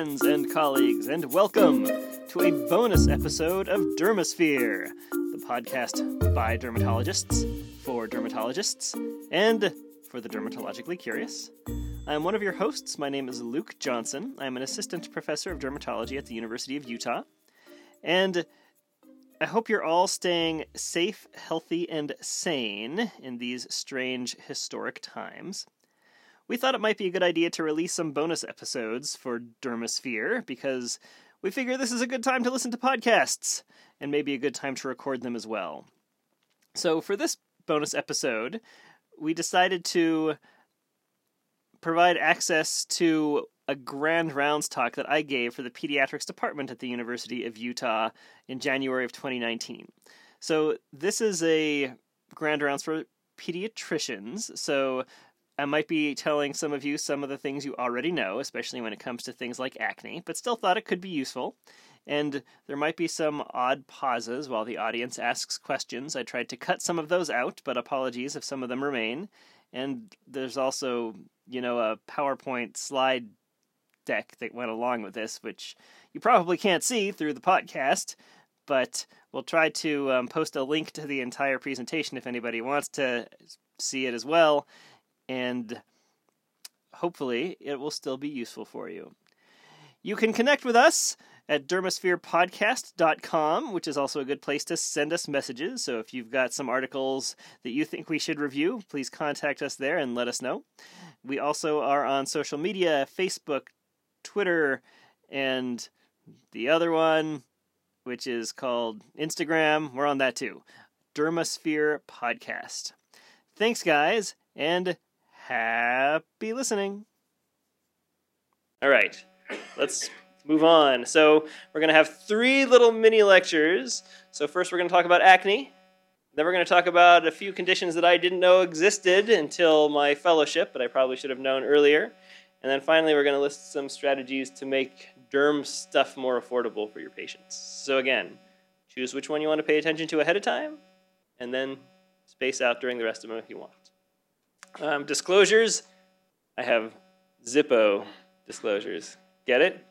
friends and colleagues, and welcome to a bonus episode of Dermosphere, the podcast by dermatologists, for dermatologists, and for the dermatologically curious. I'm one of your hosts. My name is Luke Johnson. I'm an assistant professor of dermatology at the University of Utah. And I hope you're all staying safe, healthy, and sane in these strange historic times we thought it might be a good idea to release some bonus episodes for Dermosphere because we figure this is a good time to listen to podcasts and maybe a good time to record them as well. So, for this bonus episode, we decided to provide access to a grand rounds talk that I gave for the pediatrics department at the University of Utah in January of 2019. So, this is a grand rounds for pediatricians. So, I might be telling some of you some of the things you already know, especially when it comes to things like acne, but still thought it could be useful. And there might be some odd pauses while the audience asks questions. I tried to cut some of those out, but apologies if some of them remain. And there's also, you know, a PowerPoint slide deck that went along with this, which you probably can't see through the podcast, but we'll try to um, post a link to the entire presentation if anybody wants to see it as well and hopefully it will still be useful for you. You can connect with us at dermospherepodcast.com, which is also a good place to send us messages. So if you've got some articles that you think we should review, please contact us there and let us know. We also are on social media Facebook, Twitter, and the other one, which is called Instagram. We're on that too. Dermosphere Podcast. Thanks, guys, and happy listening. All right, let's move on. So, we're going to have three little mini lectures. So, first, we're going to talk about acne. Then, we're going to talk about a few conditions that I didn't know existed until my fellowship, but I probably should have known earlier. And then finally, we're going to list some strategies to make derm stuff more affordable for your patients. So, again, choose which one you want to pay attention to ahead of time, and then space out during the rest of them if you want. Um, disclosures I have Zippo disclosures. Get it?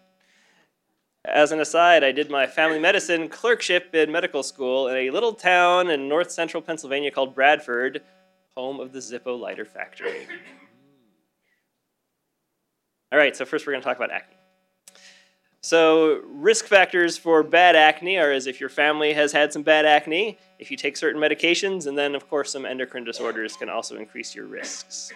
As an aside, I did my family medicine clerkship in medical school in a little town in north central Pennsylvania called Bradford, home of the Zippo lighter factory. All right, so first we're going to talk about acne. So, risk factors for bad acne are as if your family has had some bad acne, if you take certain medications, and then, of course, some endocrine disorders can also increase your risks.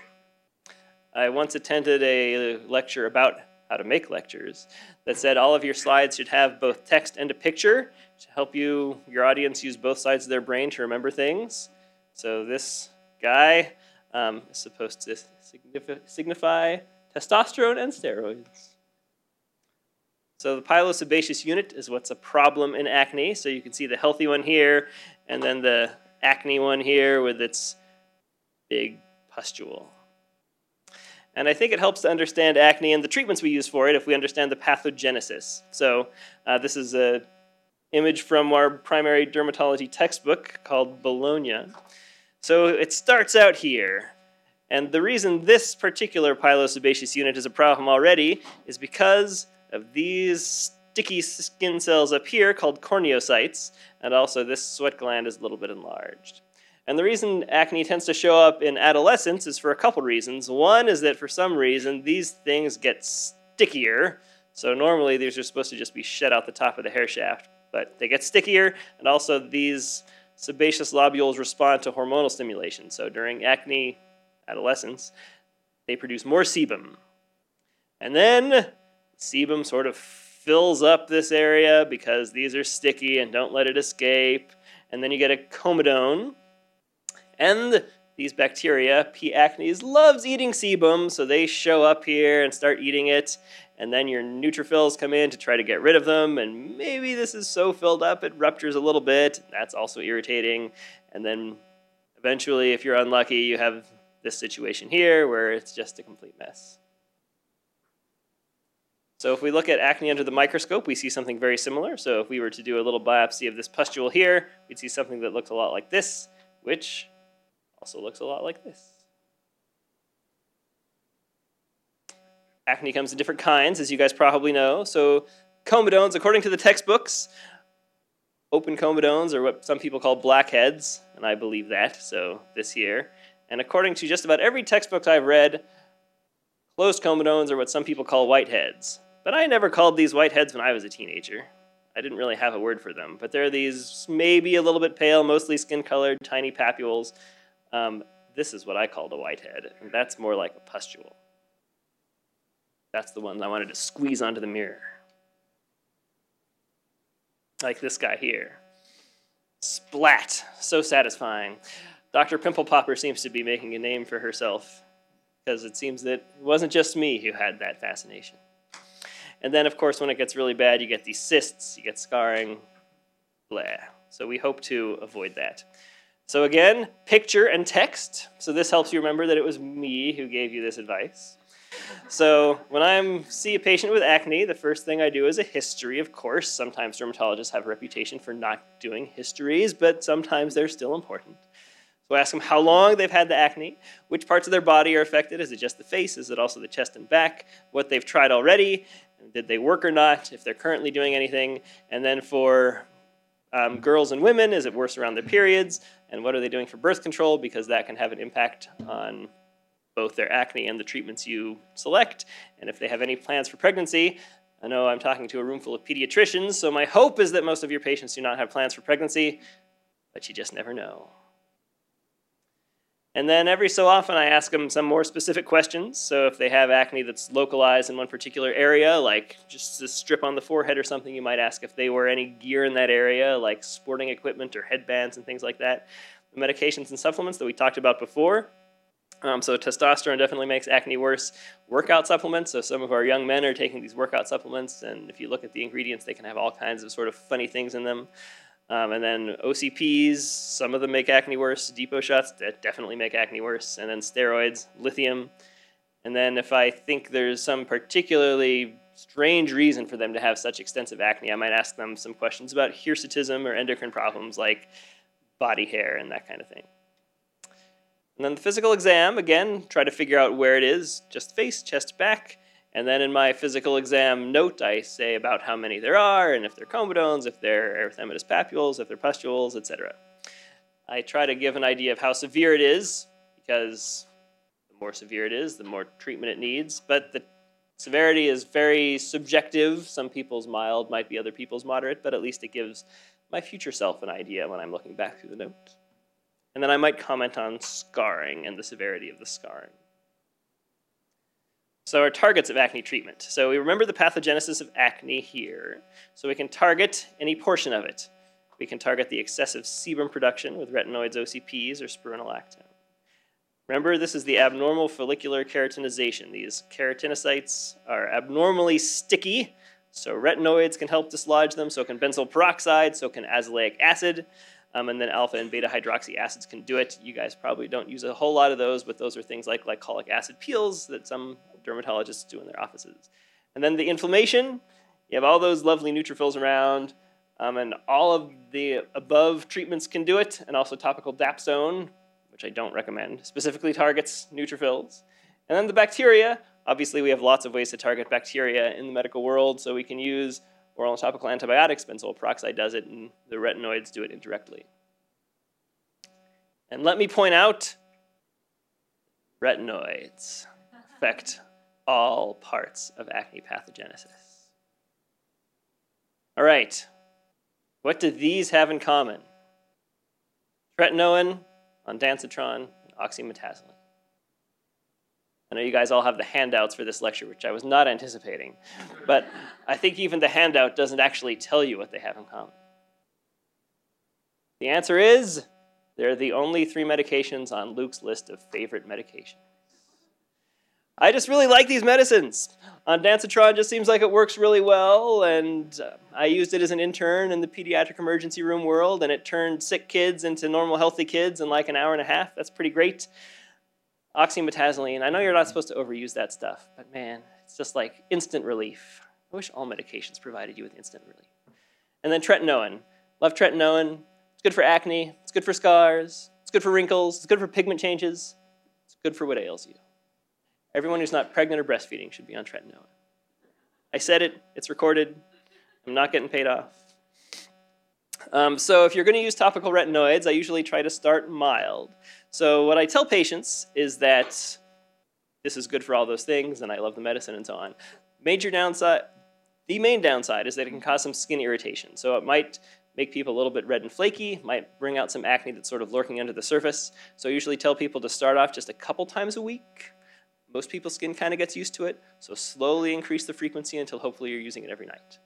I once attended a lecture about how to make lectures that said all of your slides should have both text and a picture to help you, your audience, use both sides of their brain to remember things. So, this guy um, is supposed to signify testosterone and steroids. So the pilosebaceous unit is what's a problem in acne. So you can see the healthy one here, and then the acne one here with its big pustule. And I think it helps to understand acne and the treatments we use for it if we understand the pathogenesis. So uh, this is an image from our primary dermatology textbook called Bolognia. So it starts out here. And the reason this particular pilosebaceous unit is a problem already is because of these sticky skin cells up here called corneocytes, and also this sweat gland is a little bit enlarged. And the reason acne tends to show up in adolescence is for a couple reasons. One is that for some reason these things get stickier. So normally these are supposed to just be shed out the top of the hair shaft, but they get stickier, and also these sebaceous lobules respond to hormonal stimulation. So during acne adolescence, they produce more sebum. And then sebum sort of fills up this area because these are sticky and don't let it escape. And then you get a comedone. And these bacteria, P. acnes, loves eating sebum, so they show up here and start eating it. And then your neutrophils come in to try to get rid of them. And maybe this is so filled up it ruptures a little bit. That's also irritating. And then eventually, if you're unlucky, you have this situation here where it's just a complete mess. So if we look at acne under the microscope, we see something very similar. So if we were to do a little biopsy of this pustule here, we'd see something that looks a lot like this, which also looks a lot like this. acne comes in different kinds, as you guys probably know. So, comedones, according to the textbooks, open comedones are what some people call blackheads, and I believe that, so this year. And according to just about every textbook I've read, closed comedones are what some people call whiteheads. But I never called these whiteheads when I was a teenager. I didn't really have a word for them. But they're these maybe a little bit pale, mostly skin colored, tiny papules. Um, this is what I called a whitehead, and that's more like a pustule. That's the one I wanted to squeeze onto the mirror. Like this guy here. Splat. So satisfying. Dr. Pimple Popper seems to be making a name for herself because it seems that it wasn't just me who had that fascination. And then, of course, when it gets really bad, you get these cysts, you get scarring, blah. So we hope to avoid that. So again, picture and text. So this helps you remember that it was me who gave you this advice. So when I see a patient with acne, the first thing I do is a history, of course. Sometimes dermatologists have a reputation for not doing histories, but sometimes they're still important. So I ask them how long they've had the acne, which parts of their body are affected. Is it just the face? Is it also the chest and back? What they've tried already? Did they work or not? If they're currently doing anything. And then for um, girls and women, is it worse around their periods? And what are they doing for birth control? Because that can have an impact on both their acne and the treatments you select. And if they have any plans for pregnancy, I know I'm talking to a room full of pediatricians, so my hope is that most of your patients do not have plans for pregnancy, but you just never know. And then every so often, I ask them some more specific questions. So if they have acne that's localized in one particular area, like just a strip on the forehead or something, you might ask if they wear any gear in that area, like sporting equipment or headbands and things like that. The medications and supplements that we talked about before. Um, so testosterone definitely makes acne worse. Workout supplements. So some of our young men are taking these workout supplements, and if you look at the ingredients, they can have all kinds of sort of funny things in them. Um, and then OCPs, some of them make acne worse. Depot shots that definitely make acne worse. And then steroids, lithium. And then if I think there's some particularly strange reason for them to have such extensive acne, I might ask them some questions about hirsutism or endocrine problems like body hair and that kind of thing. And then the physical exam, again, try to figure out where it is, just face, chest, back. And then in my physical exam note, I say about how many there are, and if they're comedones, if they're erythematous papules, if they're pustules, etc. I try to give an idea of how severe it is, because the more severe it is, the more treatment it needs. But the severity is very subjective. Some people's mild might be other people's moderate, but at least it gives my future self an idea when I'm looking back through the note. And then I might comment on scarring and the severity of the scarring. So our targets of acne treatment. So we remember the pathogenesis of acne here. So we can target any portion of it. We can target the excessive sebum production with retinoids, OCPs, or spironolactone. Remember, this is the abnormal follicular keratinization. These keratinocytes are abnormally sticky, so retinoids can help dislodge them, so can benzoyl peroxide, so can azelaic acid, um, and then alpha and beta hydroxy acids can do it. You guys probably don't use a whole lot of those, but those are things like glycolic acid peels that some dermatologists do in their offices. And then the inflammation, you have all those lovely neutrophils around, um, and all of the above treatments can do it, and also topical dapsone, which I don't recommend, specifically targets neutrophils. And then the bacteria, obviously we have lots of ways to target bacteria in the medical world, so we can use oral and topical antibiotics, benzoyl peroxide does it, and the retinoids do it indirectly. And let me point out, retinoids affect all parts of acne pathogenesis. All right, what do these have in common? Tretinoin, ondansetron, and oxymetazoline. I know you guys all have the handouts for this lecture, which I was not anticipating, but I think even the handout doesn't actually tell you what they have in common. The answer is they're the only three medications on Luke's list of favorite medications. I just really like these medicines. Ondansetron just seems like it works really well, and uh, I used it as an intern in the pediatric emergency room world, and it turned sick kids into normal, healthy kids in like an hour and a half. That's pretty great. Oxymetazoline, I know you're not supposed to overuse that stuff, but man, it's just like instant relief. I wish all medications provided you with instant relief. And then tretinoin. Love tretinoin. It's good for acne, it's good for scars, it's good for wrinkles, it's good for pigment changes, it's good for what ails you. Everyone who's not pregnant or breastfeeding should be on tretinoin. I said it, it's recorded. I'm not getting paid off. Um, so if you're going to use topical retinoids, I usually try to start mild. So what I tell patients is that this is good for all those things, and I love the medicine and so on. Major downside, the main downside is that it can cause some skin irritation. So it might make people a little bit red and flaky, might bring out some acne that's sort of lurking under the surface. So I usually tell people to start off just a couple times a week. Most people's skin kind of gets used to it, so slowly increase the frequency until hopefully you're using it every night.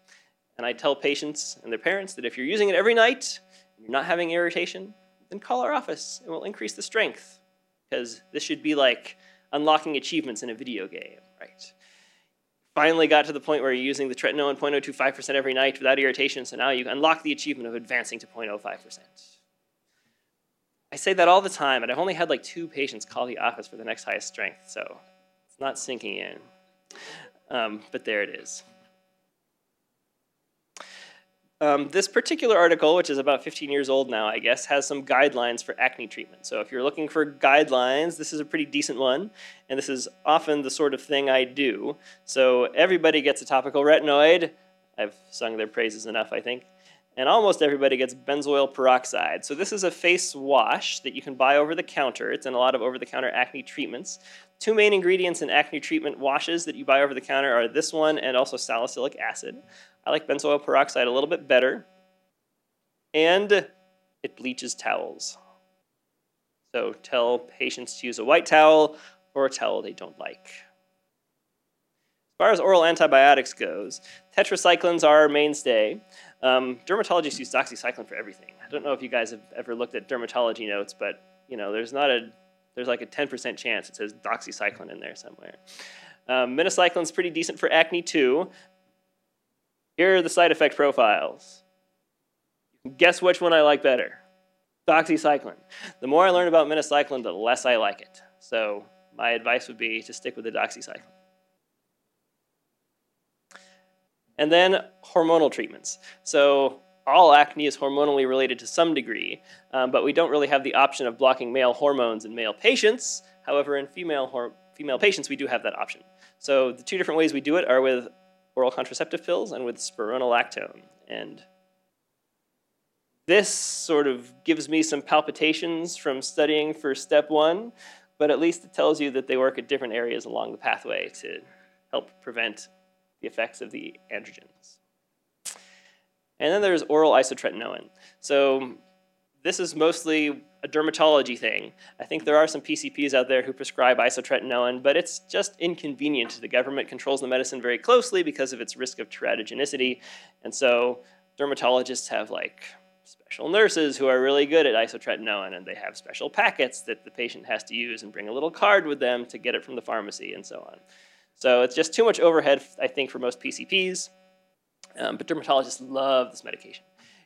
And I tell patients and their parents that if you're using it every night, and you're not having irritation, then call our office and we'll increase the strength. Because this should be like unlocking achievements in a video game, right? Finally got to the point where you're using the tretinoin 0.025% every night without irritation, so now you unlock the achievement of advancing to 0.05%. I say that all the time, and I've only had like two patients call the office for the next highest strength, so it's not sinking in. Um, but there it is. Um, this particular article, which is about 15 years old now, I guess, has some guidelines for acne treatment. So if you're looking for guidelines, this is a pretty decent one, and this is often the sort of thing I do. So everybody gets a topical retinoid. I've sung their praises enough, I think. And almost everybody gets benzoyl peroxide. So this is a face wash that you can buy over the counter. It's in a lot of over-the-counter acne treatments. Two main ingredients in acne treatment washes that you buy over the counter are this one and also salicylic acid. I like benzoyl peroxide a little bit better. And it bleaches towels. So tell patients to use a white towel or a towel they don't like. As far as oral antibiotics goes, tetracyclines are our mainstay. Um, dermatologists use doxycycline for everything. I don't know if you guys have ever looked at dermatology notes, but you know, there's not a there's like a 10% chance it says doxycycline in there somewhere. Um, minocycline's pretty decent for acne too. Here are the side effect profiles. Guess which one I like better? Doxycycline. The more I learn about minocycline, the less I like it. So my advice would be to stick with the doxycycline. And then hormonal treatments. So all acne is hormonally related to some degree, um, but we don't really have the option of blocking male hormones in male patients. However, in female, female patients, we do have that option. So the two different ways we do it are with oral contraceptive pills and with spironolactone. And this sort of gives me some palpitations from studying for step one, but at least it tells you that they work at different areas along the pathway to help prevent the effects of the androgens. And then there's oral isotretinoin. So this is mostly a dermatology thing. I think there are some PCPs out there who prescribe isotretinoin, but it's just inconvenient. The government controls the medicine very closely because of its risk of teratogenicity. And so dermatologists have like special nurses who are really good at isotretinoin, and they have special packets that the patient has to use and bring a little card with them to get it from the pharmacy and so on. So it's just too much overhead, I think, for most PCPs. Um, but dermatologists love this medication.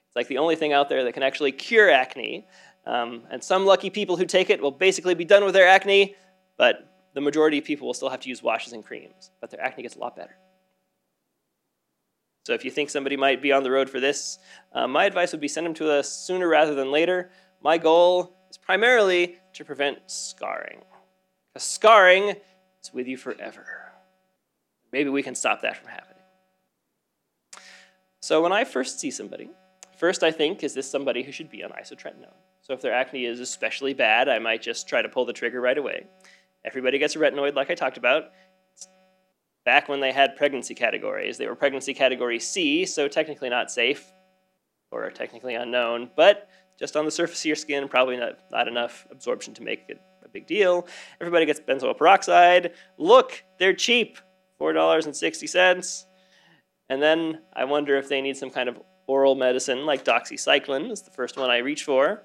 It's like the only thing out there that can actually cure acne. Um, and some lucky people who take it will basically be done with their acne, but the majority of people will still have to use washes and creams, but their acne gets a lot better. So if you think somebody might be on the road for this, uh, my advice would be send them to us sooner rather than later. My goal is primarily to prevent scarring. Because scarring is with you forever. Maybe we can stop that from happening. So when I first see somebody, First, I think, is this somebody who should be on isotretinoin? So if their acne is especially bad, I might just try to pull the trigger right away. Everybody gets a retinoid like I talked about. Back when they had pregnancy categories, they were pregnancy category C, so technically not safe or technically unknown, but just on the surface of your skin, probably not, not enough absorption to make it a big deal. Everybody gets benzoyl peroxide. Look, they're cheap, $4.60. And then I wonder if they need some kind of oral medicine like doxycycline is the first one I reach for.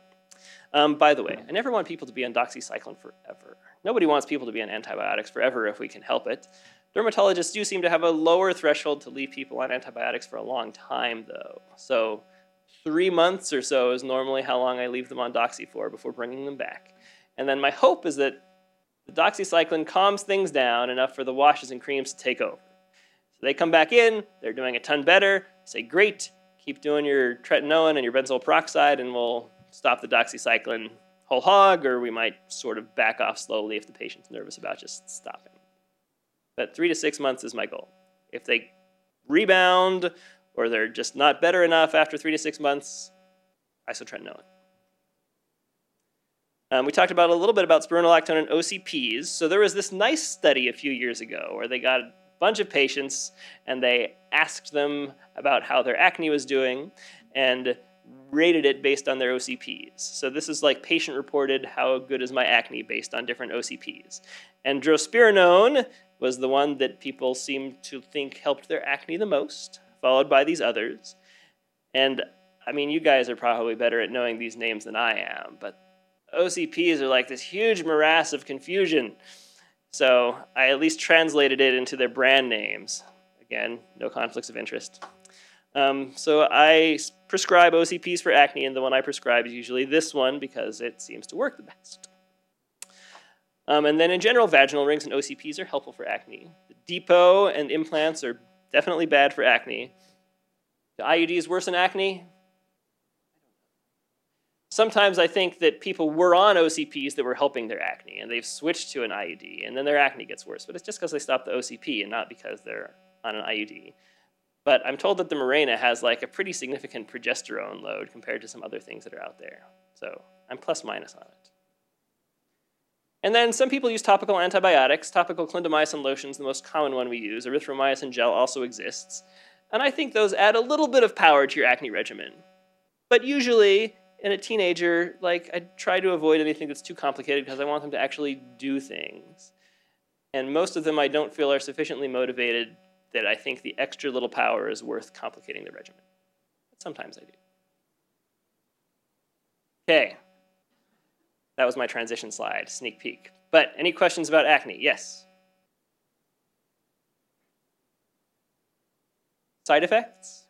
Um, by the way, I never want people to be on doxycycline forever. Nobody wants people to be on antibiotics forever if we can help it. Dermatologists do seem to have a lower threshold to leave people on antibiotics for a long time, though. So, three months or so is normally how long I leave them on doxy for before bringing them back. And then my hope is that the doxycycline calms things down enough for the washes and creams to take over. So they come back in, they're doing a ton better, say, great, keep doing your tretinoin and your benzoyl peroxide, and we'll stop the doxycycline whole hog, or we might sort of back off slowly if the patient's nervous about just stopping. But three to six months is my goal. If they rebound or they're just not better enough after three to six months, isotretinoin. Um, we talked about a little bit about spironolactone and OCPs. So there was this nice study a few years ago where they got bunch of patients and they asked them about how their acne was doing and rated it based on their OCPs. So this is like patient reported how good is my acne based on different OCPs. And drospirenone was the one that people seemed to think helped their acne the most, followed by these others. And I mean, you guys are probably better at knowing these names than I am, but OCPs are like this huge morass of confusion. So I at least translated it into their brand names. Again, no conflicts of interest. Um, so I prescribe OCPs for acne, and the one I prescribe is usually this one because it seems to work the best. Um, and then in general, vaginal rings and OCPs are helpful for acne. The depot and implants are definitely bad for acne. The IUDs worsen acne? Sometimes I think that people were on OCPs that were helping their acne, and they've switched to an IUD, and then their acne gets worse. But it's just because they stopped the OCP and not because they're on an IUD. But I'm told that the Mirena has like a pretty significant progesterone load compared to some other things that are out there. So I'm plus minus on it. And then some people use topical antibiotics. Topical clindamycin lotion is the most common one we use. Erythromycin gel also exists. And I think those add a little bit of power to your acne regimen. But usually, in a teenager, like I try to avoid anything that's too complicated because I want them to actually do things. And most of them I don't feel are sufficiently motivated that I think the extra little power is worth complicating the regimen. But sometimes I do. Okay. That was my transition slide, sneak peek. But any questions about acne? Yes. Side effects?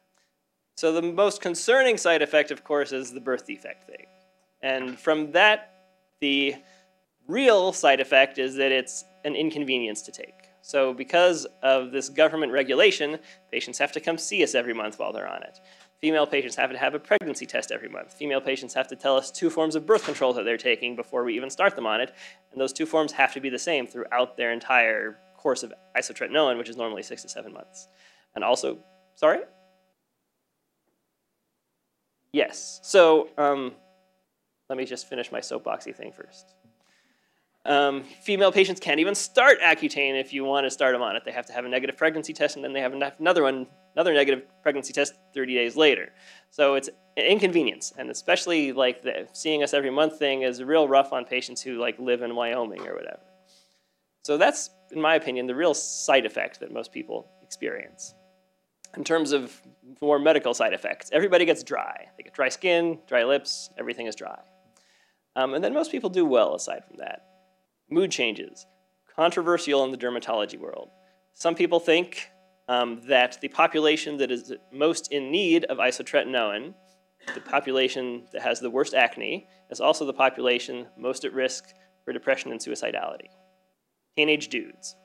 So the most concerning side effect, of course, is the birth defect thing. And from that, the real side effect is that it's an inconvenience to take. So because of this government regulation, patients have to come see us every month while they're on it. Female patients have to have a pregnancy test every month. Female patients have to tell us two forms of birth control that they're taking before we even start them on it. And those two forms have to be the same throughout their entire course of isotretinoin, which is normally six to seven months. And also, sorry? Yes. So um, let me just finish my soapboxy thing first. Um, female patients can't even start Accutane if you want to start them on it. They have to have a negative pregnancy test, and then they have another one, another negative pregnancy test 30 days later. So it's an inconvenience, and especially like the seeing us every month thing is real rough on patients who like live in Wyoming or whatever. So that's, in my opinion, the real side effect that most people experience. In terms of more medical side effects, everybody gets dry. They get dry skin, dry lips, everything is dry. Um, and then most people do well aside from that. Mood changes, controversial in the dermatology world. Some people think um, that the population that is most in need of isotretinoin, the population that has the worst acne, is also the population most at risk for depression and suicidality. Teenage dudes.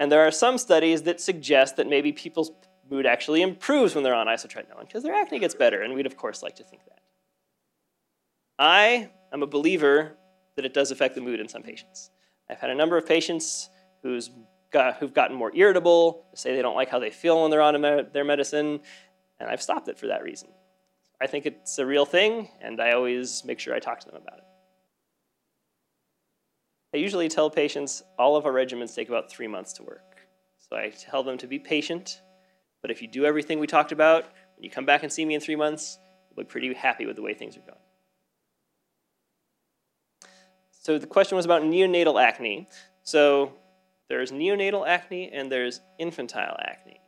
And there are some studies that suggest that maybe people's mood actually improves when they're on isotretinoin because their acne gets better, and we'd of course like to think that. I am a believer that it does affect the mood in some patients. I've had a number of patients who's got, who've gotten more irritable, say they don't like how they feel when they're on me their medicine, and I've stopped it for that reason. I think it's a real thing, and I always make sure I talk to them about it. I usually tell patients all of our regimens take about three months to work. So I tell them to be patient, but if you do everything we talked about, when you come back and see me in three months, you'll be pretty happy with the way things are going. So the question was about neonatal acne. So there's neonatal acne and there's infantile acne.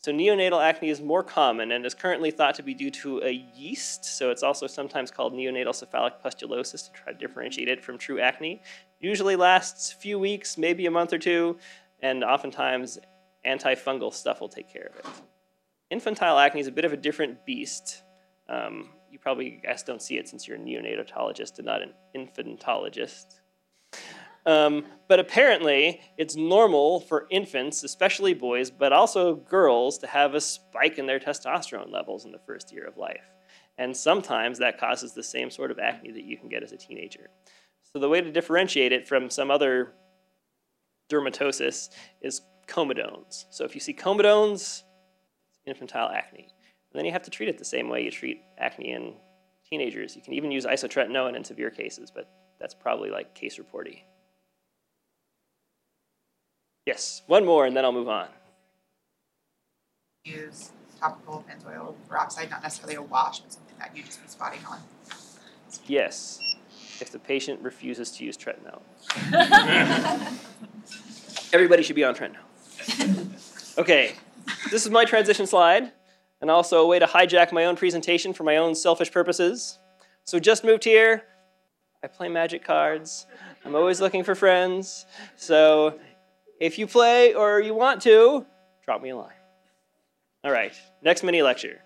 So neonatal acne is more common and is currently thought to be due to a yeast. So it's also sometimes called neonatal cephalic pustulosis to try to differentiate it from true acne. Usually lasts a few weeks, maybe a month or two, and oftentimes antifungal stuff will take care of it. Infantile acne is a bit of a different beast. Um, you probably guys don't see it since you're a neonatologist and not an infantologist. Um, but apparently, it's normal for infants, especially boys, but also girls, to have a spike in their testosterone levels in the first year of life. And sometimes that causes the same sort of acne that you can get as a teenager. So, the way to differentiate it from some other dermatosis is comedones. So if you see comedones, infantile acne. And then you have to treat it the same way you treat acne in teenagers. You can even use isotretinoin in severe cases, but that's probably like case reporty. Yes, one more and then I'll move on. Use topical benzoyl peroxide, not necessarily a wash, but something that you just be spotting on. Yes, if the patient refuses to use tretinoin. Everybody should be on tretinoin. Okay, this is my transition slide, and also a way to hijack my own presentation for my own selfish purposes. So just moved here. I play magic cards. I'm always looking for friends. So if you play or you want to, drop me a line. All right, next mini lecture.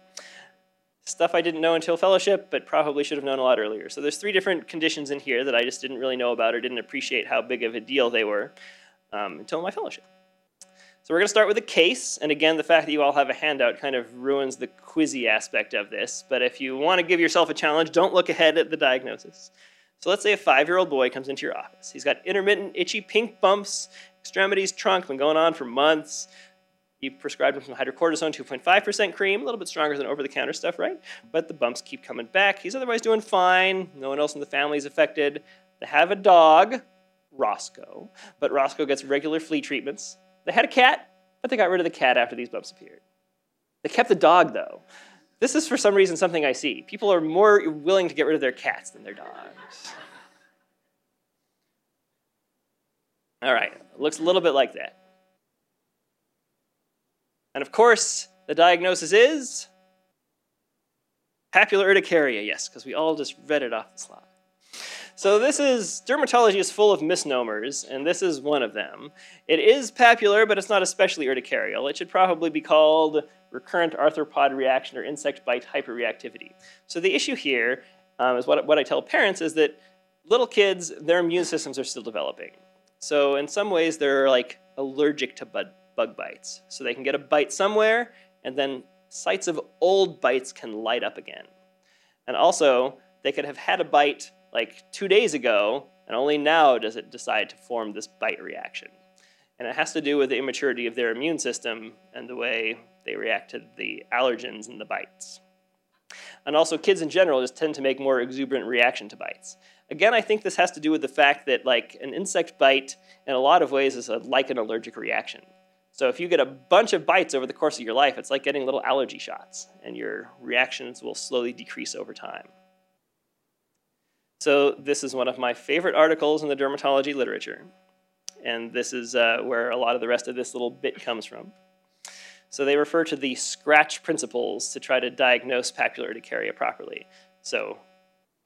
Stuff I didn't know until fellowship, but probably should have known a lot earlier. So there's three different conditions in here that I just didn't really know about or didn't appreciate how big of a deal they were um, until my fellowship. So we're going to start with a case, and again, the fact that you all have a handout kind of ruins the quizzy aspect of this, but if you want to give yourself a challenge, don't look ahead at the diagnosis. So let's say a five-year-old boy comes into your office. He's got intermittent itchy pink bumps, extremities trunk, been going on for months. He prescribed him some hydrocortisone 2.5% cream, a little bit stronger than over-the-counter stuff, right? But the bumps keep coming back. He's otherwise doing fine. No one else in the family is affected. They have a dog, Roscoe, but Roscoe gets regular flea treatments. They had a cat, but they got rid of the cat after these bumps appeared. They kept the dog, though. This is, for some reason, something I see. People are more willing to get rid of their cats than their dogs. All right, looks a little bit like that. And of course, the diagnosis is papular urticaria, yes, because we all just read it off the slide. So this is, dermatology is full of misnomers, and this is one of them. It is papular, but it's not especially urticarial. It should probably be called recurrent arthropod reaction or insect bite hyperreactivity. So the issue here um, is what, what I tell parents is that little kids, their immune systems are still developing. So in some ways, they're like allergic to bug, bug bites. So they can get a bite somewhere, and then sites of old bites can light up again. And also, they could have had a bite like two days ago, and only now does it decide to form this bite reaction. And it has to do with the immaturity of their immune system and the way they react to the allergens and the bites. And also, kids in general just tend to make more exuberant reaction to bites. Again, I think this has to do with the fact that, like, an insect bite, in a lot of ways, is a, like an allergic reaction. So if you get a bunch of bites over the course of your life, it's like getting little allergy shots, and your reactions will slowly decrease over time. So this is one of my favorite articles in the dermatology literature. And this is uh, where a lot of the rest of this little bit comes from. So they refer to the scratch principles to try to diagnose papular urticaria properly. So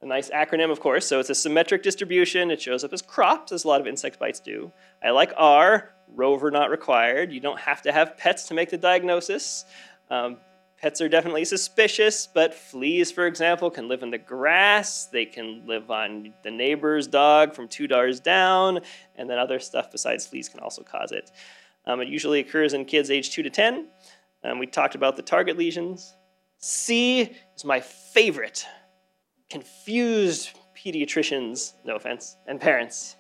a nice acronym, of course. So it's a symmetric distribution. It shows up as crops, as a lot of insect bites do. I like R, rover not required. You don't have to have pets to make the diagnosis. Um, Pets are definitely suspicious, but fleas, for example, can live in the grass. They can live on the neighbor's dog from two doors down, and then other stuff besides fleas can also cause it. Um, it usually occurs in kids age 2 to 10. Um, we talked about the target lesions. C is my favorite. Confused pediatricians, no offense, and parents.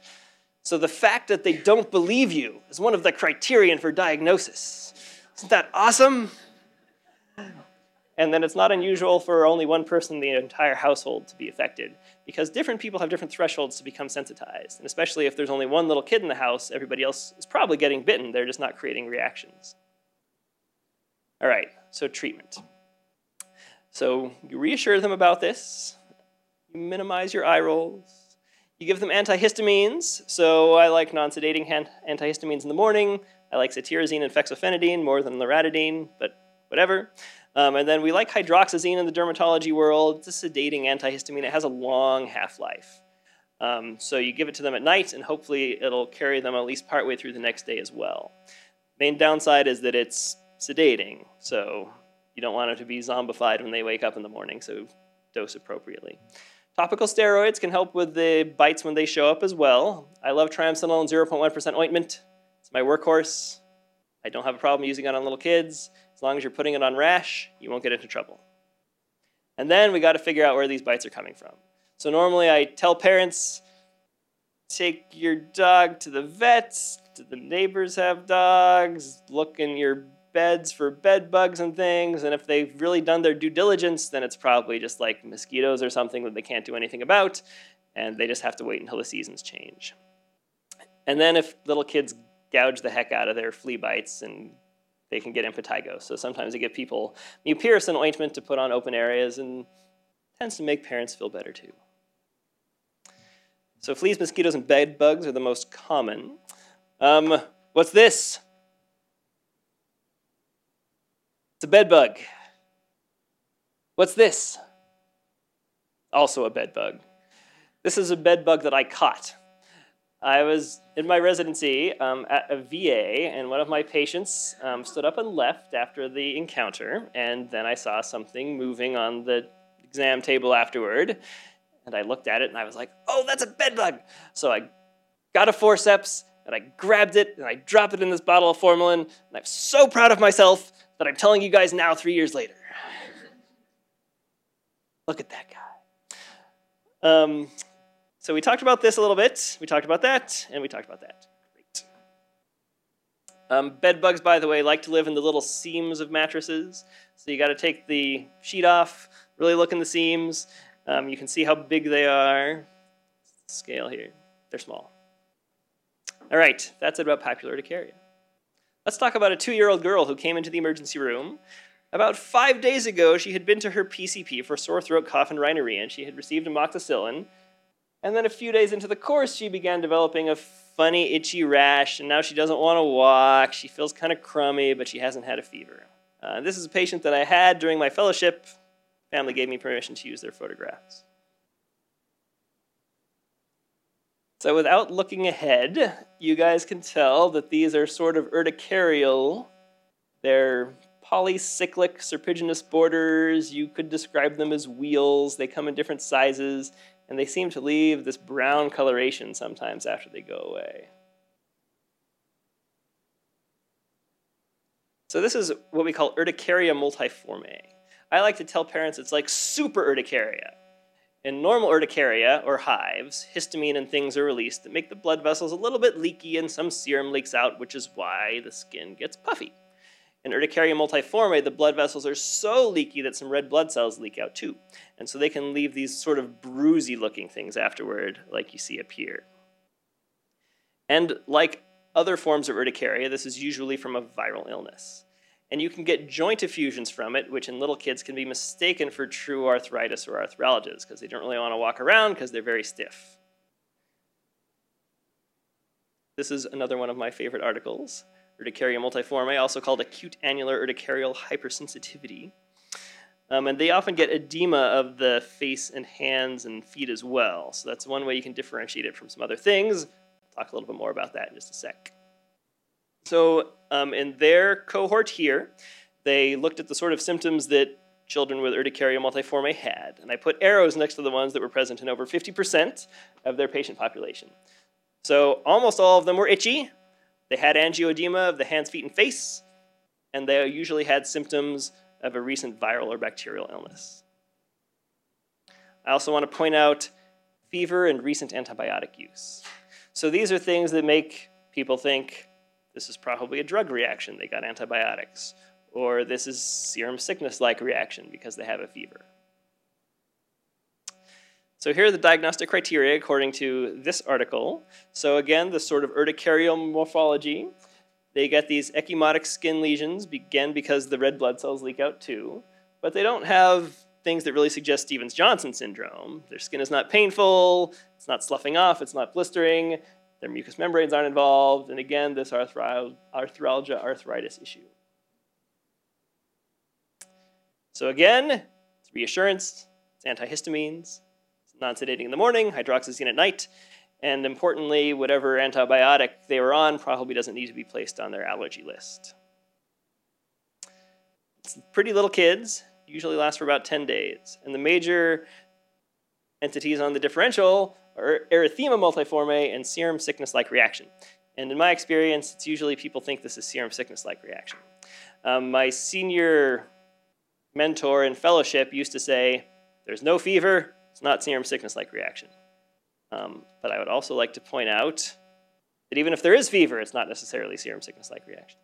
So the fact that they don't believe you is one of the criterion for diagnosis. Isn't that awesome? And then it's not unusual for only one person in the entire household to be affected because different people have different thresholds to become sensitized. And especially if there's only one little kid in the house, everybody else is probably getting bitten. They're just not creating reactions. All right, so treatment. So you reassure them about this. You minimize your eye rolls. You give them antihistamines. So I like non-sedating antihistamines in the morning. I like cetirizine and fexofenadine more than loratadine, but whatever. Um, and then we like hydroxyzine in the dermatology world. It's a sedating antihistamine. It has a long half-life. Um, so you give it to them at night, and hopefully it'll carry them at least partway through the next day as well. Main downside is that it's sedating, so you don't want them to be zombified when they wake up in the morning, so dose appropriately. Topical steroids can help with the bites when they show up as well. I love triamcinolone 0.1% ointment. It's my workhorse. I don't have a problem using it on little kids. As long as you're putting it on rash, you won't get into trouble. And then we got to figure out where these bites are coming from. So normally I tell parents, take your dog to the vet. Do the neighbors have dogs? Look in your beds for bed bugs and things. And if they've really done their due diligence, then it's probably just like mosquitoes or something that they can't do anything about. And they just have to wait until the seasons change. And then if little kids gouge the heck out of their flea bites and they can get impetigo. So sometimes they give people mupirocin ointment to put on open areas and tends to make parents feel better too. So fleas, mosquitoes, and bed bugs are the most common. Um, what's this? It's a bed bug. What's this? Also a bed bug. This is a bed bug that I caught. I was in my residency um, at a VA, and one of my patients um, stood up and left after the encounter, and then I saw something moving on the exam table afterward, and I looked at it and I was like, oh, that's a bed bug. So I got a forceps and I grabbed it and I dropped it in this bottle of formalin, and I'm so proud of myself that I'm telling you guys now, three years later. Look at that guy. Um, so we talked about this a little bit. We talked about that, and we talked about that. Great. Um, bed bugs, by the way, like to live in the little seams of mattresses. So you got to take the sheet off, really look in the seams. Um, you can see how big they are. Scale here. They're small. All right, that's it about papular urticaria. Let's talk about a two-year-old girl who came into the emergency room. About five days ago, she had been to her PCP for sore throat, cough, and rhinorrhea, and she had received amoxicillin. And then a few days into the course, she began developing a funny, itchy rash, and now she doesn't want to walk. She feels kind of crummy, but she hasn't had a fever. Uh, this is a patient that I had during my fellowship. Family gave me permission to use their photographs. So, without looking ahead, you guys can tell that these are sort of urticarial. They're polycyclic serpiginous borders. You could describe them as wheals. They come in different sizes and they seem to leave this brown coloration sometimes after they go away. So this is what we call urticaria multiforme. I like to tell parents it's like super urticaria. In normal urticaria, or hives, histamine and things are released that make the blood vessels a little bit leaky and some serum leaks out, which is why the skin gets puffy. In urticaria multiforme, the blood vessels are so leaky that some red blood cells leak out too. And so they can leave these sort of bruisey looking things afterward, like you see up here. And like other forms of urticaria, this is usually from a viral illness. And you can get joint effusions from it, which in little kids can be mistaken for true arthritis or arthralgias because they don't really want to walk around because they're very stiff. This is another one of my favorite articles urticaria multiforme, also called acute annular urticarial hypersensitivity. Um, and they often get edema of the face and hands and feet as well. So that's one way you can differentiate it from some other things. I'll talk a little bit more about that in just a sec. So um, in their cohort here, they looked at the sort of symptoms that children with urticaria multiforme had. And I put arrows next to the ones that were present in over 50% of their patient population. So almost all of them were itchy, they had angioedema of the hands, feet, and face, and they usually had symptoms of a recent viral or bacterial illness. I also want to point out fever and recent antibiotic use. So these are things that make people think this is probably a drug reaction, they got antibiotics, or this is serum sickness like reaction because they have a fever. So here are the diagnostic criteria according to this article. So again, the sort of urticarial morphology. They get these ecchymotic skin lesions, again because the red blood cells leak out too, but they don't have things that really suggest Stevens-Johnson syndrome. Their skin is not painful, it's not sloughing off, it's not blistering, their mucous membranes aren't involved, and again, this arthralgia arthritis issue. So again, it's reassurance, it's antihistamines, it's non-sedating in the morning, hydroxyzine at night, and importantly, whatever antibiotic they were on probably doesn't need to be placed on their allergy list. It's pretty little kids, usually last for about 10 days, and the major entities on the differential erythema multiforme and serum sickness-like reaction. And in my experience, it's usually people think this is serum sickness-like reaction. Um, my senior mentor in fellowship used to say, there's no fever, it's not serum sickness-like reaction. Um, but I would also like to point out that even if there is fever, it's not necessarily serum sickness like reaction.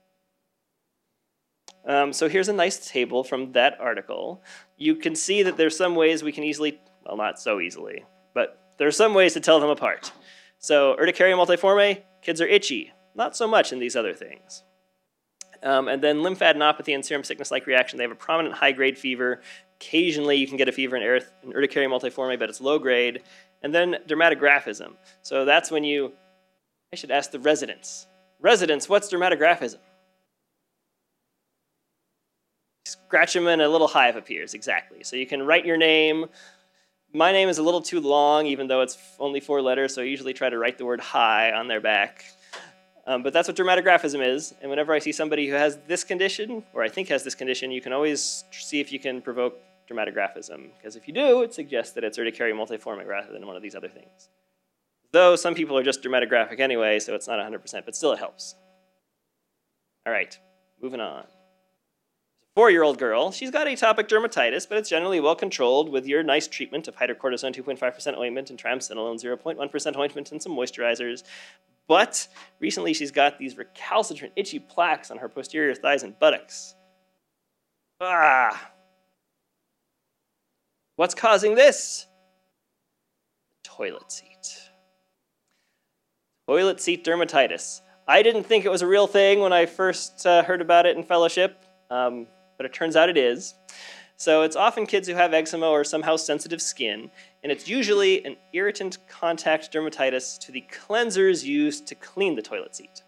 Um, so here's a nice table from that article. You can see that there's some ways we can easily, well, not so easily, but there are some ways to tell them apart. So urticaria multiforme, kids are itchy. Not so much in these other things. Um, and then lymphadenopathy and serum sickness-like reaction, they have a prominent high-grade fever. Occasionally you can get a fever in, in urticaria multiforme, but it's low grade. And then dermatographism. So that's when you, I should ask the residents. Residents, what's dermatographism? Scratch them and a little hive appears, exactly. So you can write your name. My name is a little too long, even though it's only four letters, so I usually try to write the word hi on their back. Um, but that's what dermatographism is. And whenever I see somebody who has this condition, or I think has this condition, you can always see if you can provoke dermatographism. Because if you do, it suggests that it's urticaria multiforme rather than one of these other things. Though some people are just dermatographic anyway, so it's not 100%, but still it helps. All right, moving on. Four-year-old girl, she's got atopic dermatitis, but it's generally well controlled with your nice treatment of hydrocortisone 2.5% ointment and triamcinolone 0.1% ointment and some moisturizers. But recently she's got these recalcitrant itchy plaques on her posterior thighs and buttocks. Ah! What's causing this? Toilet seat. Toilet seat dermatitis. I didn't think it was a real thing when I first uh, heard about it in fellowship, um, but it turns out it is. So it's often kids who have eczema or somehow sensitive skin, and it's usually an irritant contact dermatitis to the cleansers used to clean the toilet seat.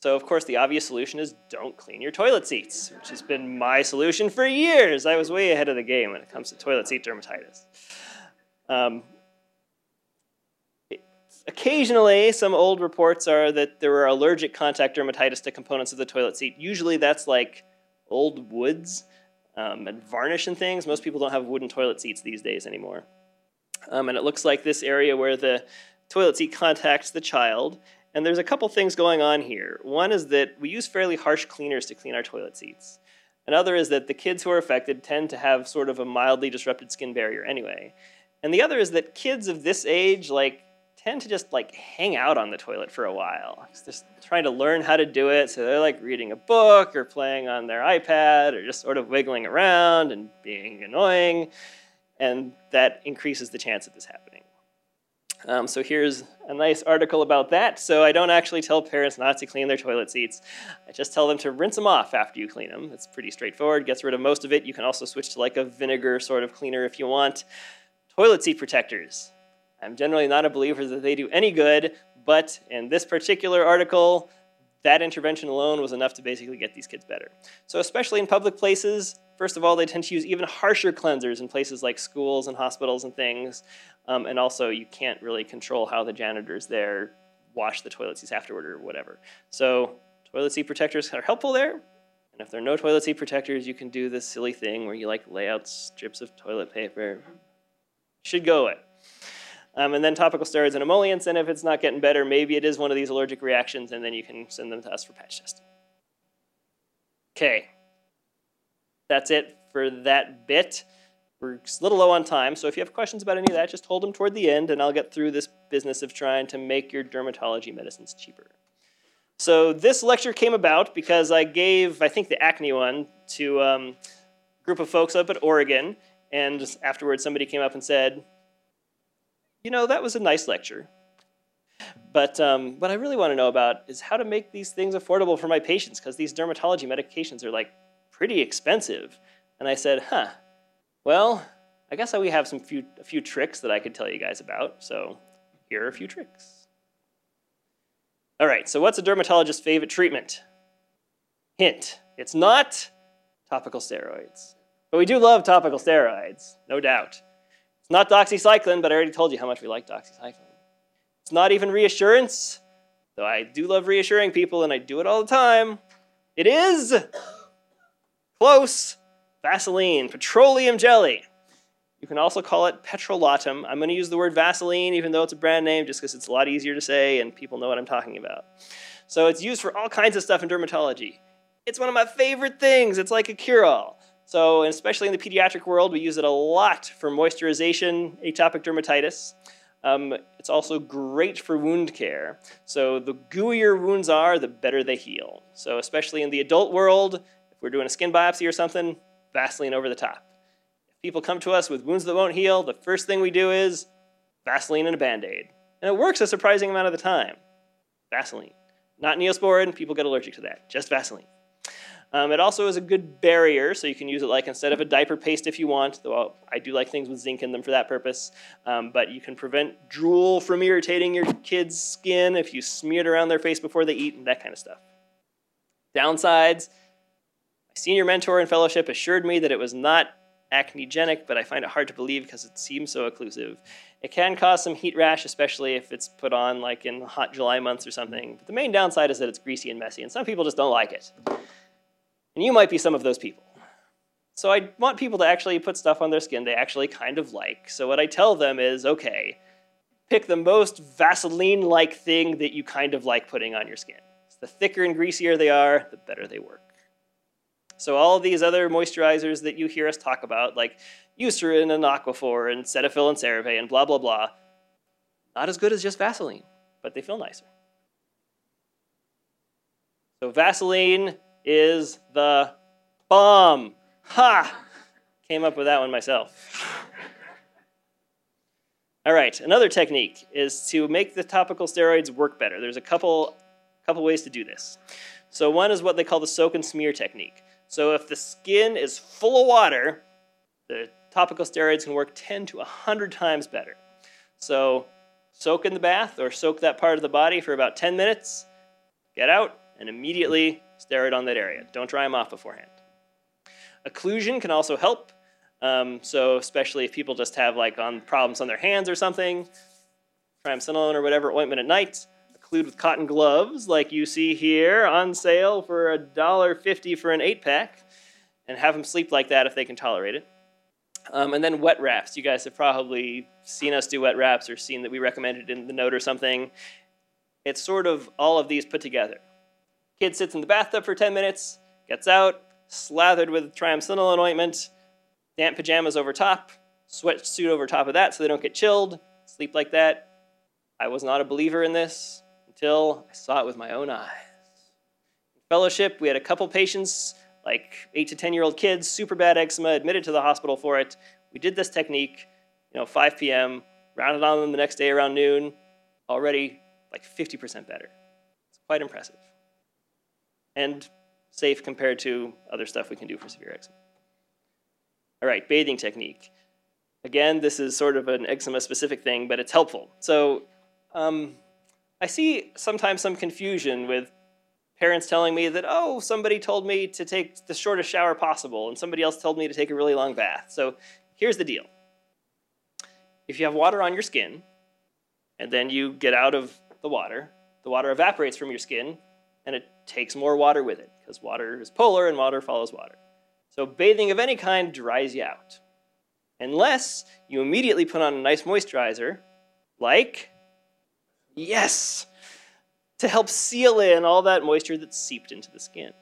So, of course, the obvious solution is don't clean your toilet seats, which has been my solution for years. I was way ahead of the game when it comes to toilet seat dermatitis. Um, occasionally, some old reports are that there were allergic contact dermatitis to components of the toilet seat. Usually, that's like old woods um, and varnish and things. Most people don't have wooden toilet seats these days anymore. Um, and it looks like this area where the toilet seat contacts the child. And there's a couple things going on here. One is that we use fairly harsh cleaners to clean our toilet seats. Another is that the kids who are affected tend to have sort of a mildly disrupted skin barrier anyway. And the other is that kids of this age, like, tend to just like hang out on the toilet for a while, just trying to learn how to do it. So they're like reading a book or playing on their iPad or just sort of wiggling around and being annoying, and that increases the chance of this happening. Um, so here's a nice article about that. So I don't actually tell parents not to clean their toilet seats. I just tell them to rinse them off after you clean them. It's pretty straightforward, gets rid of most of it. You can also switch to like a vinegar sort of cleaner if you want. Toilet seat protectors. I'm generally not a believer that they do any good, but in this particular article, that intervention alone was enough to basically get these kids better. So especially in public places, first of all, they tend to use even harsher cleansers in places like schools and hospitals and things. Um, and also, you can't really control how the janitors there wash the toilet seats afterward or whatever. So toilet seat protectors are helpful there. And if there are no toilet seat protectors, you can do this silly thing where you like lay out strips of toilet paper. Should go away. Um, and then topical steroids and emollients, and if it's not getting better, maybe it is one of these allergic reactions, and then you can send them to us for patch testing. Okay, that's it for that bit. We're a little low on time, so if you have questions about any of that, just hold them toward the end, and I'll get through this business of trying to make your dermatology medicines cheaper. So this lecture came about because I gave, I think, the acne one to um, a group of folks up at Oregon, and afterwards somebody came up and said, you know, that was a nice lecture. But um, what I really want to know about is how to make these things affordable for my patients because these dermatology medications are like pretty expensive. And I said, huh, well, I guess we have some few, a few tricks that I could tell you guys about. So here are a few tricks. All right, so what's a dermatologist's favorite treatment? Hint, it's not topical steroids. But we do love topical steroids, no doubt. It's not doxycycline, but I already told you how much we like doxycycline. It's not even reassurance, though I do love reassuring people and I do it all the time. It is close Vaseline, petroleum jelly. You can also call it petrolatum. I'm going to use the word Vaseline even though it's a brand name just because it's a lot easier to say and people know what I'm talking about. So it's used for all kinds of stuff in dermatology. It's one of my favorite things. It's like a cure-all. So, especially in the pediatric world, we use it a lot for moisturization, atopic dermatitis. Um, it's also great for wound care. So the gooier wounds are, the better they heal. So especially in the adult world, if we're doing a skin biopsy or something, Vaseline over the top. If people come to us with wounds that won't heal, the first thing we do is Vaseline and a Band-Aid. And it works a surprising amount of the time. Vaseline. Not Neosporin, people get allergic to that. Just Vaseline. Um, it also is a good barrier, so you can use it like instead of a diaper paste if you want, though I do like things with zinc in them for that purpose. Um, but you can prevent drool from irritating your kid's skin if you smear it around their face before they eat and that kind of stuff. Downsides, my senior mentor in fellowship assured me that it was not acnegenic, but I find it hard to believe because it seems so occlusive. It can cause some heat rash, especially if it's put on like in hot July months or something. But the main downside is that it's greasy and messy, and some people just don't like it. And you might be some of those people. So I want people to actually put stuff on their skin they actually kind of like. So what I tell them is, okay, pick the most Vaseline-like thing that you kind of like putting on your skin. So the thicker and greasier they are, the better they work. So all these other moisturizers that you hear us talk about, like Eucerin and Aquaphor and Cetaphil and CeraVe and blah, blah, blah, not as good as just Vaseline, but they feel nicer. So Vaseline is the bomb. Ha! Came up with that one myself. All right, another technique is to make the topical steroids work better. There's a couple, couple ways to do this. So one is what they call the soak and smear technique. So if the skin is full of water, the topical steroids can work 10 to 100 times better. So soak in the bath or soak that part of the body for about 10 minutes, get out, and immediately steroid on that area. Don't dry them off beforehand. Occlusion can also help. Um, so especially if people just have like on problems on their hands or something, triamcinolone or whatever ointment at night, occlude with cotton gloves like you see here on sale for $1.50 for an eight pack and have them sleep like that if they can tolerate it. Um, and then wet wraps. You guys have probably seen us do wet wraps or seen that we recommended in the note or something. It's sort of all of these put together. Kid sits in the bathtub for 10 minutes, gets out, slathered with triamcinolone ointment, damp pajamas over top, sweatsuit over top of that so they don't get chilled, sleep like that. I was not a believer in this until I saw it with my own eyes. In fellowship, we had a couple patients, like 8 to 10 year old kids, super bad eczema, admitted to the hospital for it. We did this technique, you know, 5 p.m., rounded on them the next day around noon, already like 50% better. It's quite impressive and safe compared to other stuff we can do for severe eczema. All right, bathing technique. Again, this is sort of an eczema specific thing, but it's helpful. So um, I see sometimes some confusion with parents telling me that, oh, somebody told me to take the shortest shower possible, and somebody else told me to take a really long bath. So here's the deal. If you have water on your skin, and then you get out of the water, the water evaporates from your skin, and it takes more water with it because water is polar and water follows water. So bathing of any kind dries you out. Unless you immediately put on a nice moisturizer, like, yes, to help seal in all that moisture that's seeped into the skin.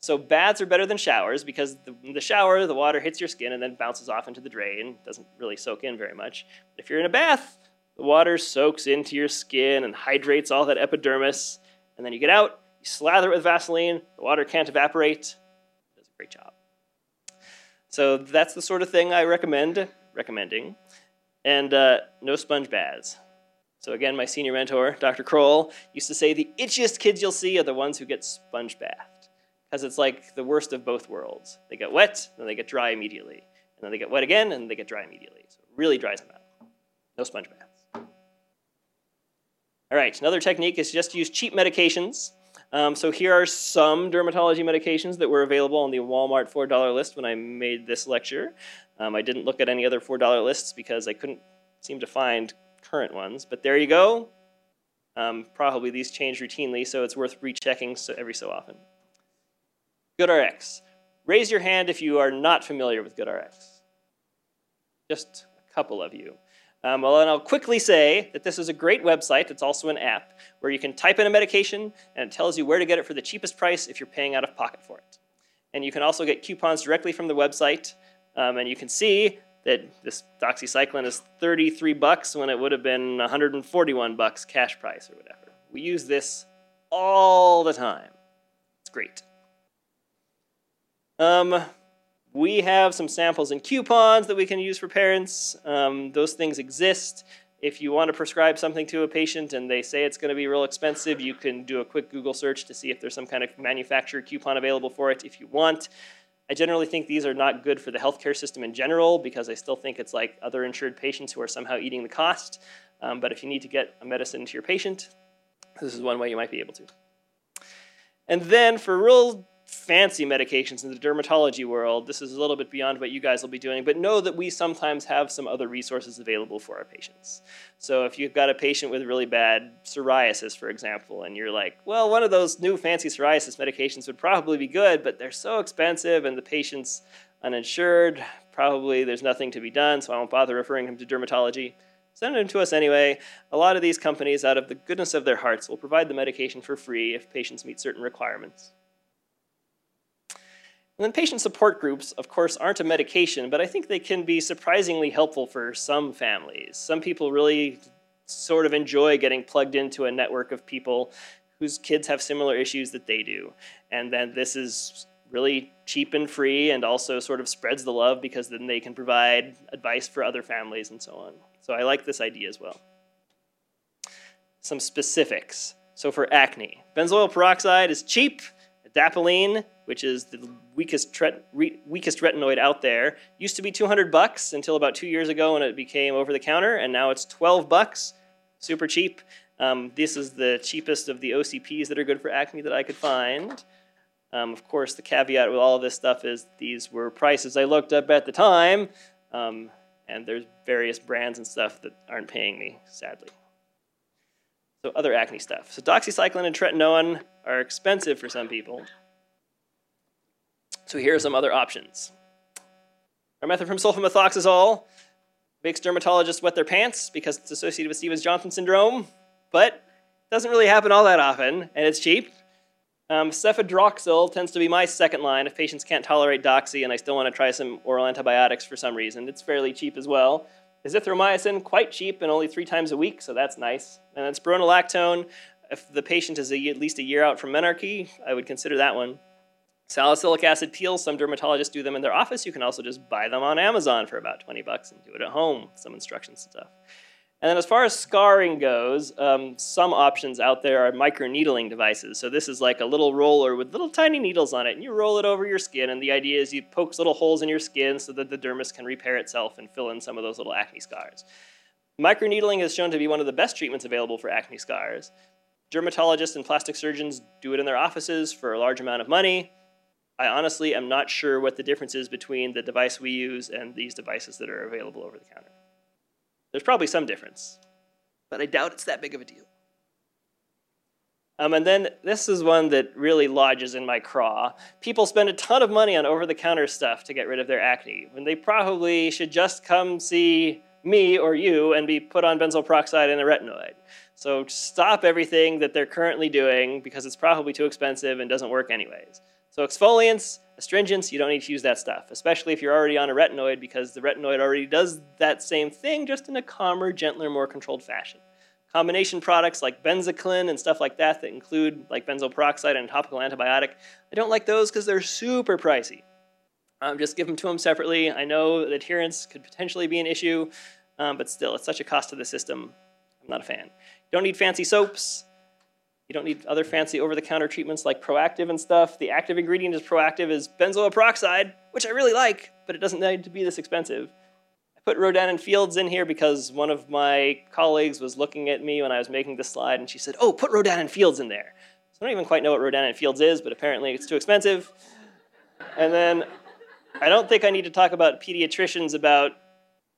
So baths are better than showers because the, the shower, the water hits your skin and then bounces off into the drain. Doesn't really soak in very much. But If you're in a bath, the water soaks into your skin and hydrates all that epidermis. And then you get out, you slather it with Vaseline, the water can't evaporate. It does a great job. So that's the sort of thing I recommend, recommending. And uh, no sponge baths. So again, my senior mentor, Dr. Kroll, used to say the itchiest kids you'll see are the ones who get sponge bathed. Because it's like the worst of both worlds. They get wet, then they get dry immediately. And then they get wet again, and they get dry immediately. So it really dries them out. No sponge baths. All right, another technique is just to use cheap medications. Um, so here are some dermatology medications that were available on the Walmart $4 list when I made this lecture. Um, I didn't look at any other $4 lists because I couldn't seem to find current ones, but there you go. Um, probably these change routinely, so it's worth rechecking so every so often. GoodRx. Raise your hand if you are not familiar with GoodRx. Just a couple of you. Um, well, and I'll quickly say that this is a great website. It's also an app where you can type in a medication and it tells you where to get it for the cheapest price if you're paying out of pocket for it. And you can also get coupons directly from the website. Um, and you can see that this doxycycline is 33 bucks when it would have been 141 bucks cash price or whatever. We use this all the time. It's great. Um, we have some samples and coupons that we can use for parents. Um, those things exist. If you want to prescribe something to a patient and they say it's going to be real expensive, you can do a quick Google search to see if there's some kind of manufacturer coupon available for it if you want. I generally think these are not good for the healthcare system in general because I still think it's like other insured patients who are somehow eating the cost. Um, but if you need to get a medicine to your patient, this is one way you might be able to. And then for real fancy medications in the dermatology world. This is a little bit beyond what you guys will be doing, but know that we sometimes have some other resources available for our patients. So if you've got a patient with really bad psoriasis, for example, and you're like, well, one of those new fancy psoriasis medications would probably be good, but they're so expensive and the patient's uninsured, probably there's nothing to be done, so I won't bother referring him to dermatology. Send them to us anyway. A lot of these companies, out of the goodness of their hearts, will provide the medication for free if patients meet certain requirements. And then patient support groups, of course, aren't a medication, but I think they can be surprisingly helpful for some families. Some people really sort of enjoy getting plugged into a network of people whose kids have similar issues that they do. And then this is really cheap and free and also sort of spreads the love because then they can provide advice for other families and so on. So I like this idea as well. Some specifics. So for acne, benzoyl peroxide is cheap. Adapalene which is the weakest, weakest retinoid out there, used to be 200 bucks until about two years ago when it became over the counter, and now it's 12 bucks, super cheap. Um, this is the cheapest of the OCPs that are good for acne that I could find. Um, of course, the caveat with all of this stuff is these were prices I looked up at the time, um, and there's various brands and stuff that aren't paying me, sadly. So other acne stuff. So doxycycline and tretinoin are expensive for some people. So here are some other options. Trimethoprim sulfamethoxazole makes dermatologists wet their pants because it's associated with Stevens-Johnson syndrome, but it doesn't really happen all that often, and it's cheap. Um, cefadroxil tends to be my second line if patients can't tolerate doxy and I still want to try some oral antibiotics for some reason. It's fairly cheap as well. Azithromycin, quite cheap and only three times a week, so that's nice. And then spironolactone, if the patient is a, at least a year out from menarche, I would consider that one. Salicylic acid peels, some dermatologists do them in their office. You can also just buy them on Amazon for about 20 bucks and do it at home, some instructions and stuff. And then as far as scarring goes, um, some options out there are microneedling devices. So this is like a little roller with little tiny needles on it, and you roll it over your skin, and the idea is you poke little holes in your skin so that the dermis can repair itself and fill in some of those little acne scars. Microneedling is shown to be one of the best treatments available for acne scars. Dermatologists and plastic surgeons do it in their offices for a large amount of money. I honestly am not sure what the difference is between the device we use and these devices that are available over the counter. There's probably some difference, but I doubt it's that big of a deal. Um, and then this is one that really lodges in my craw. People spend a ton of money on over the counter stuff to get rid of their acne when they probably should just come see me or you and be put on benzoyl peroxide and a retinoid. So stop everything that they're currently doing because it's probably too expensive and doesn't work anyways. So exfoliants, astringents, you don't need to use that stuff, especially if you're already on a retinoid because the retinoid already does that same thing, just in a calmer, gentler, more controlled fashion. Combination products like BenzaClin and stuff like that that include like benzoyl peroxide and topical antibiotic, I don't like those because they're super pricey. Um, just give them to them separately. I know adherence could potentially be an issue, um, but still, it's such a cost to the system. I'm not a fan. You don't need fancy soaps. You don't need other fancy over-the-counter treatments like Proactiv and stuff. The active ingredient is Proactiv is benzoyl peroxide, which I really like, but it doesn't need to be this expensive. I put Rodan and Fields in here because one of my colleagues was looking at me when I was making this slide, and she said, "Oh, put Rodan and Fields in there." So I don't even quite know what Rodan and Fields is, but apparently it's too expensive. And then I don't think I need to talk about pediatricians about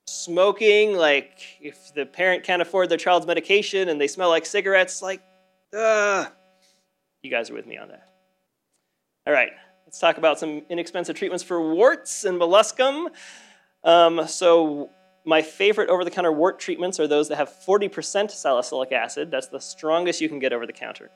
smoking. Like if the parent can't afford their child's medication and they smell like cigarettes, like uh, you guys are with me on that. All right, let's talk about some inexpensive treatments for warts and molluscum. Um, so my favorite over-the-counter wart treatments are those that have 40% salicylic acid. That's the strongest you can get over the counter.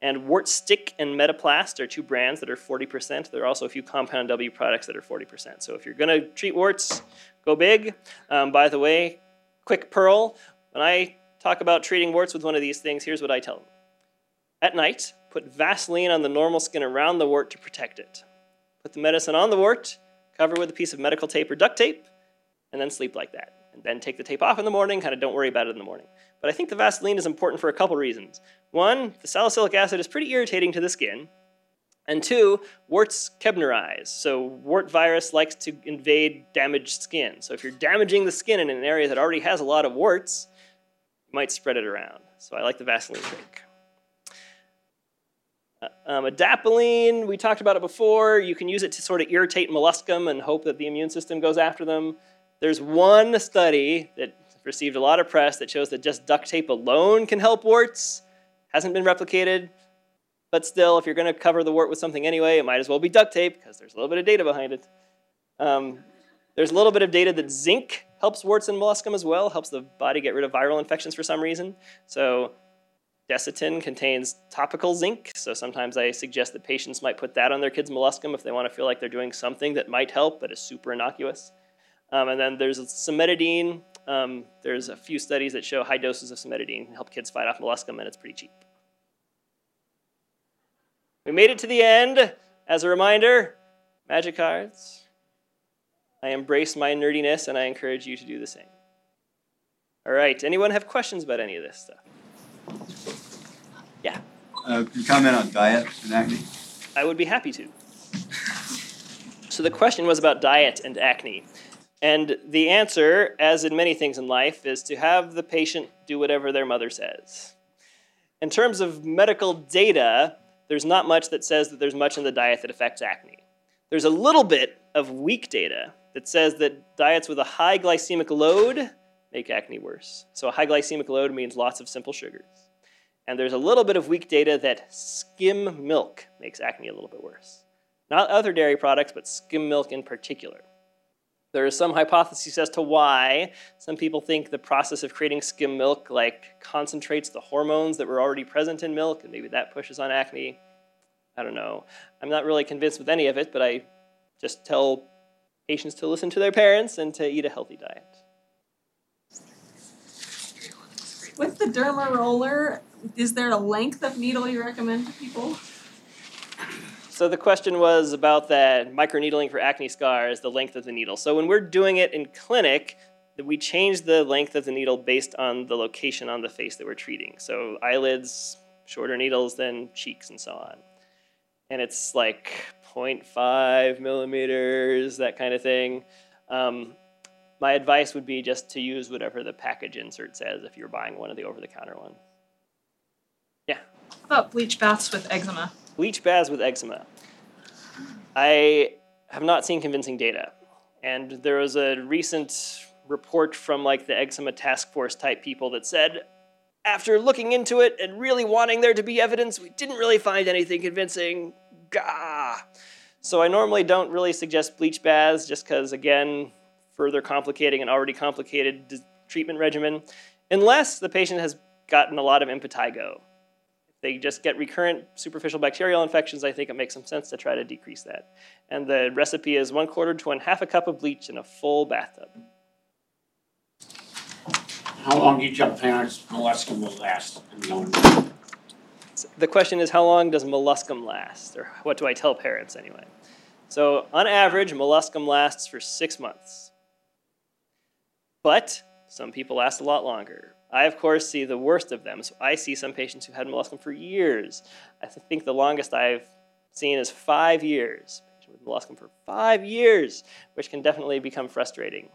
And Wart Stick and Mediplast are two brands that are 40%. There are also a few Compound W products that are 40%. So if you're going to treat warts, go big. Um, by the way, quick pearl when I talk about treating warts with one of these things, here's what I tell them. At night, put Vaseline on the normal skin around the wart to protect it. Put the medicine on the wart, cover with a piece of medical tape or duct tape, and then sleep like that. And then take the tape off in the morning, kind of don't worry about it in the morning. But I think the Vaseline is important for a couple reasons. One, the salicylic acid is pretty irritating to the skin. And two, warts Koebnerize. So wart virus likes to invade damaged skin. So if you're damaging the skin in an area that already has a lot of warts, you might spread it around. So I like the Vaseline trick. Um, adapalene, we talked about it before. You can use it to sort of irritate molluscum and hope that the immune system goes after them. There's one study that received a lot of press that shows that just duct tape alone can help warts. Hasn't been replicated. But still, if you're going to cover the wart with something anyway, it might as well be duct tape because there's a little bit of data behind it. Um, there's a little bit of data that zinc helps warts and molluscum as well, helps the body get rid of viral infections for some reason. So Desitin contains topical zinc, so sometimes I suggest that patients might put that on their kids' molluscum if they want to feel like they're doing something that might help but is super innocuous. Um, and then there's cimetidine. Um, there's a few studies that show high doses of cimetidine can help kids fight off molluscum, and it's pretty cheap. We made it to the end. As a reminder, magic cards. I embrace my nerdiness and I encourage you to do the same. All right, anyone have questions about any of this stuff? Yeah. Uh, can you comment on diet and acne? I would be happy to. So the question was about diet and acne. And the answer, as in many things in life, is to have the patient do whatever their mother says. In terms of medical data, there's not much that says that there's much in the diet that affects acne. There's a little bit of weak data that says that diets with a high glycemic load make acne worse. So a high glycemic load means lots of simple sugars. And there's a little bit of weak data that skim milk makes acne a little bit worse. Not other dairy products, but skim milk in particular. There is some hypotheses as to why. Some people think the process of creating skim milk like concentrates the hormones that were already present in milk, and maybe that pushes on acne. I don't know. I'm not really convinced with any of it, but I just tell patients to listen to their parents and to eat a healthy diet. With the derma roller, is there a length of needle you recommend to people? So the question was about that microneedling for acne scars, the length of the needle. So when we're doing it in clinic, we change the length of the needle based on the location on the face that we're treating. So eyelids, shorter needles than cheeks and so on. And it's like 0.5 millimeters, that kind of thing. Um, my advice would be just to use whatever the package insert says if you're buying one of the over-the-counter ones. About bleach baths with eczema? bleach baths with eczema. I have not seen convincing data. And there was a recent report from like the eczema task force type people that said, after looking into it and really wanting there to be evidence, we didn't really find anything convincing. Gah. So I normally don't really suggest bleach baths just because, again, further complicating an already complicated treatment regimen, unless the patient has gotten a lot of impetigo they just get recurrent superficial bacterial infections, I think it makes some sense to try to decrease that. And the recipe is one quarter to one half a cup of bleach in a full bathtub. How long do you tell parents molluscum will last? The question is how long does molluscum last? Or what do I tell parents anyway? So on average, molluscum lasts for six months. But some people last a lot longer. I, of course, see the worst of them. So I see some patients who've had molluscum for years. I think the longest I've seen is five years. Patient with molluscum for five years, which can definitely become frustrating.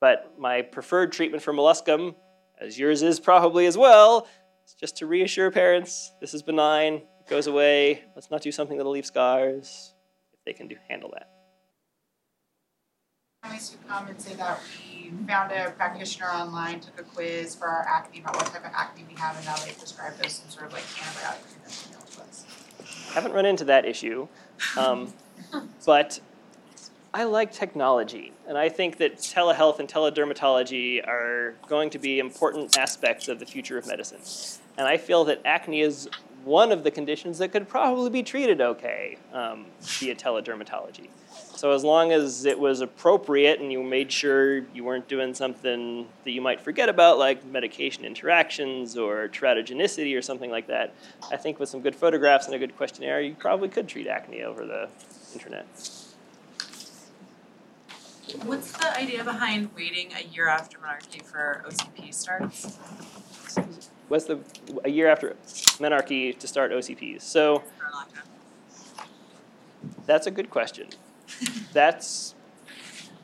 But my preferred treatment for molluscum, as yours is probably as well, is just to reassure parents this is benign, it goes away, let's not do something that'll leave scars, if they can do, handle that. I used to come and say that we found a practitioner online, took a quiz for our acne about what type of acne we have, and now they prescribed us some sort of like antibiotic treatment to us. Haven't run into that issue, um, but I like technology, and I think that telehealth and teledermatology are going to be important aspects of the future of medicine. And I feel that acne is one of the conditions that could probably be treated okay um, via teledermatology. So as long as it was appropriate and you made sure you weren't doing something that you might forget about, like medication interactions or teratogenicity or something like that, I think with some good photographs and a good questionnaire, you probably could treat acne over the internet. What's the idea behind waiting a year after menarche for OCP starts? What's the a year after menarche to start OCPs? So For a long time. that's a good question. That's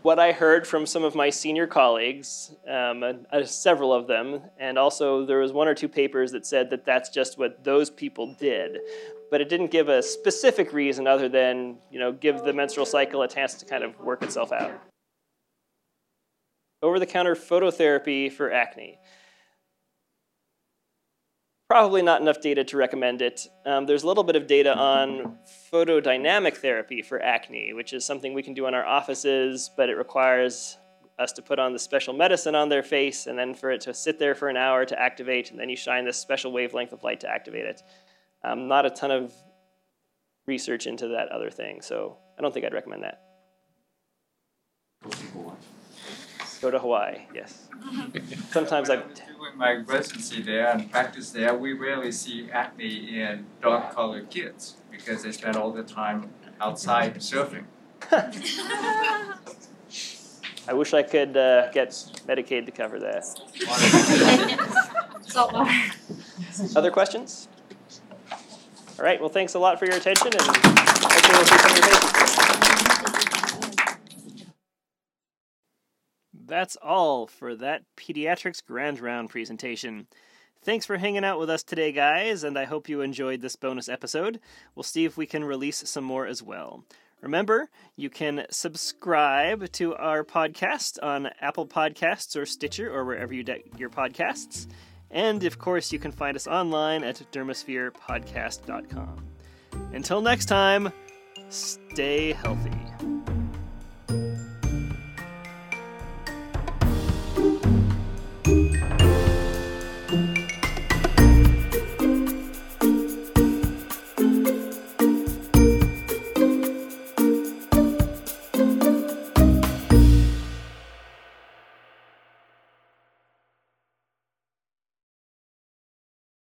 what I heard from some of my senior colleagues, um, uh, several of them, and also there was one or two papers that said that that's just what those people did, but it didn't give a specific reason other than you know give the menstrual cycle a chance to kind of work itself out. Over-the-counter phototherapy for acne. Probably not enough data to recommend it. Um, there's a little bit of data on photodynamic therapy for acne, which is something we can do in our offices, but it requires us to put on the special medicine on their face and then for it to sit there for an hour to activate, and then you shine this special wavelength of light to activate it. Um, not a ton of research into that other thing, so I don't think I'd recommend that. Go to Hawaii, yes. Sometimes I've. Doing my residency there and practice there, we rarely see acne in dark colored kids because they spend all the time outside surfing. I wish I could uh, get Medicaid to cover that. Salt. Other questions? All right, well, thanks a lot for your attention and hopefully we'll see some of your faces. That's all for that Pediatrics Grand Round presentation. Thanks for hanging out with us today, guys, and I hope you enjoyed this bonus episode. We'll see if we can release some more as well. Remember, you can subscribe to our podcast on Apple Podcasts or Stitcher or wherever you get your podcasts. And of course, you can find us online at dermaspherepodcast.com. Until next time, stay healthy.